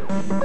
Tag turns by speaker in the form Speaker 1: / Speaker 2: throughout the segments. Speaker 1: Mm-hmm.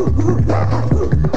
Speaker 1: Thank you.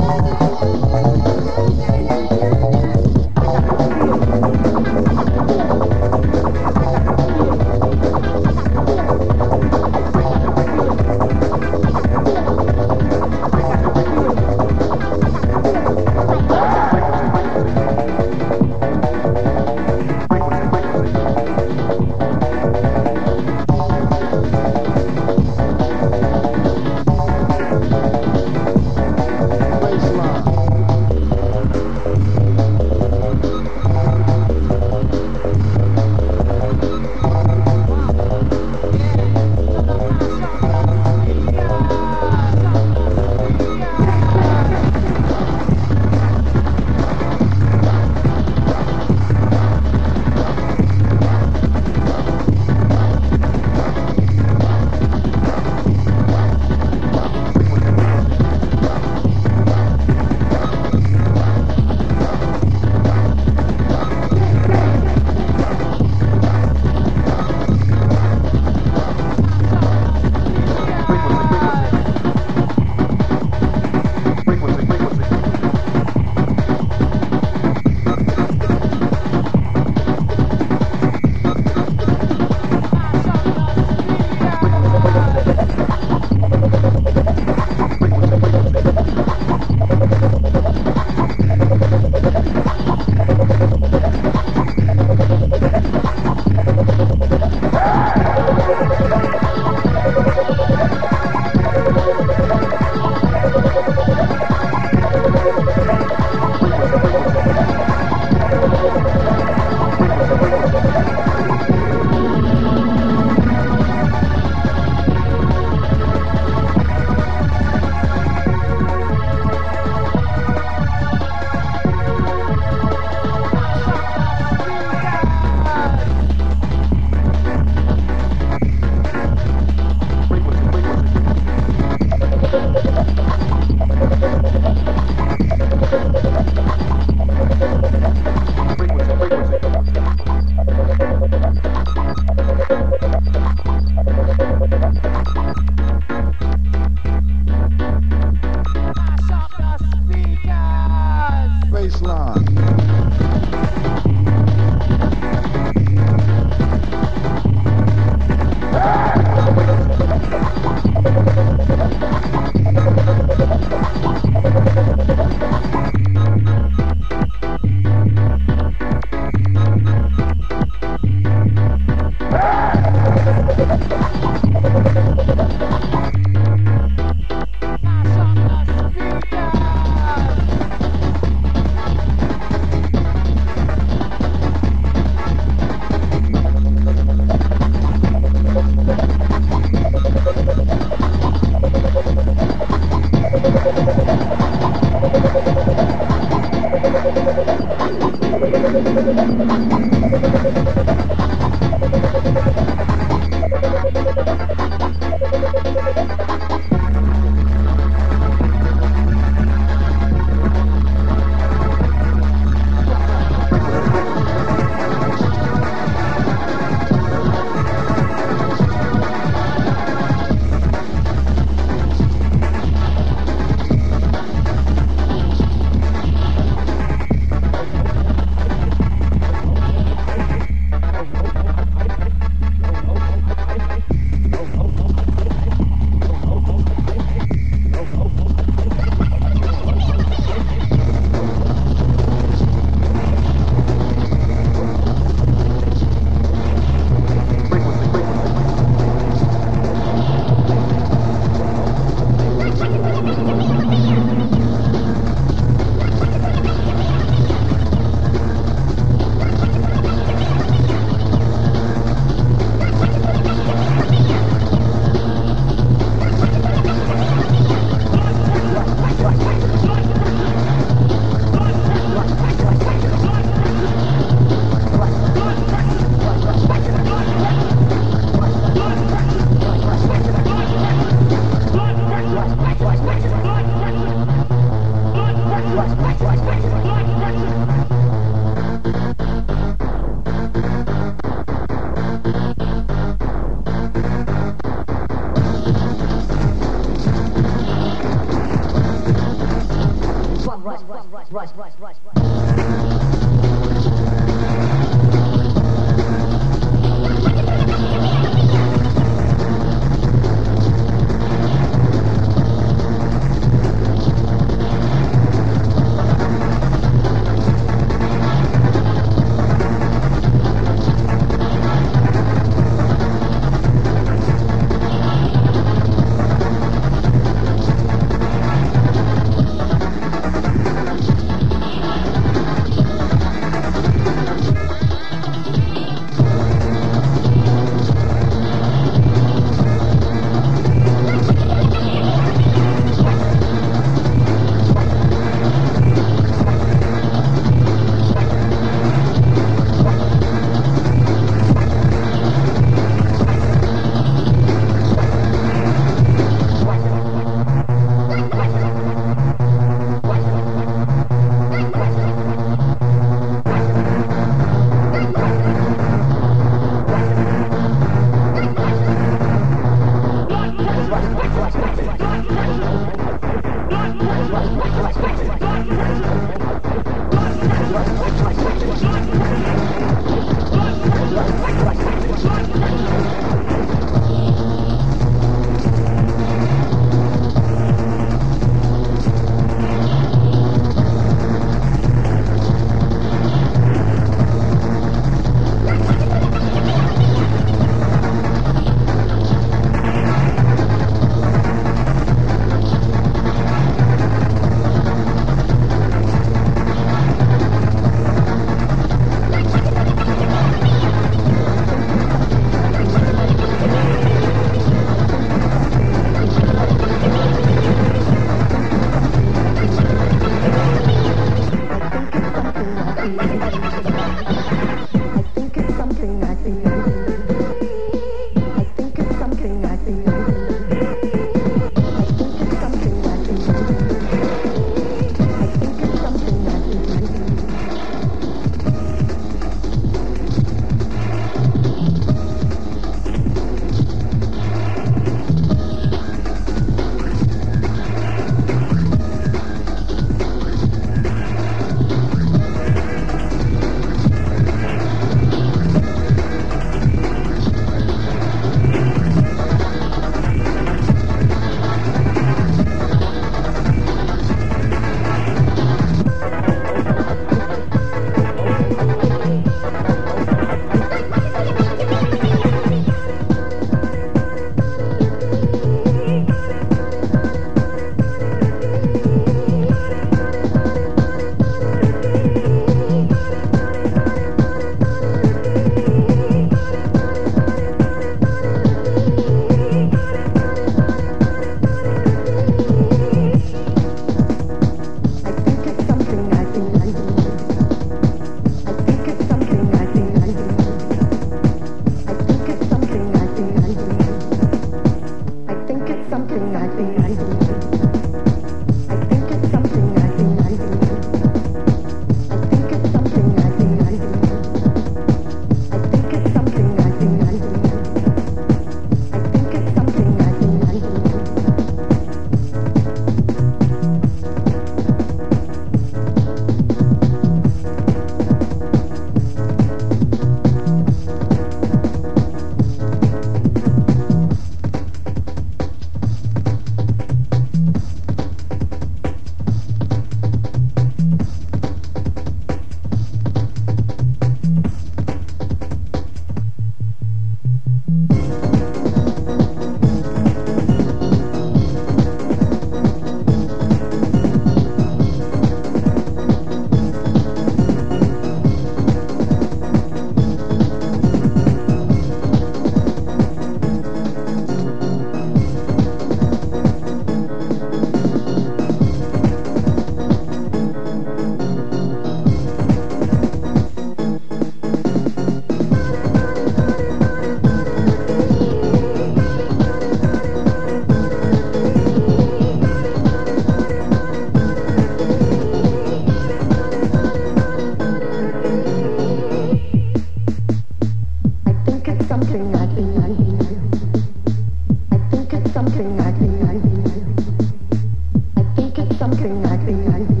Speaker 1: 哎呀！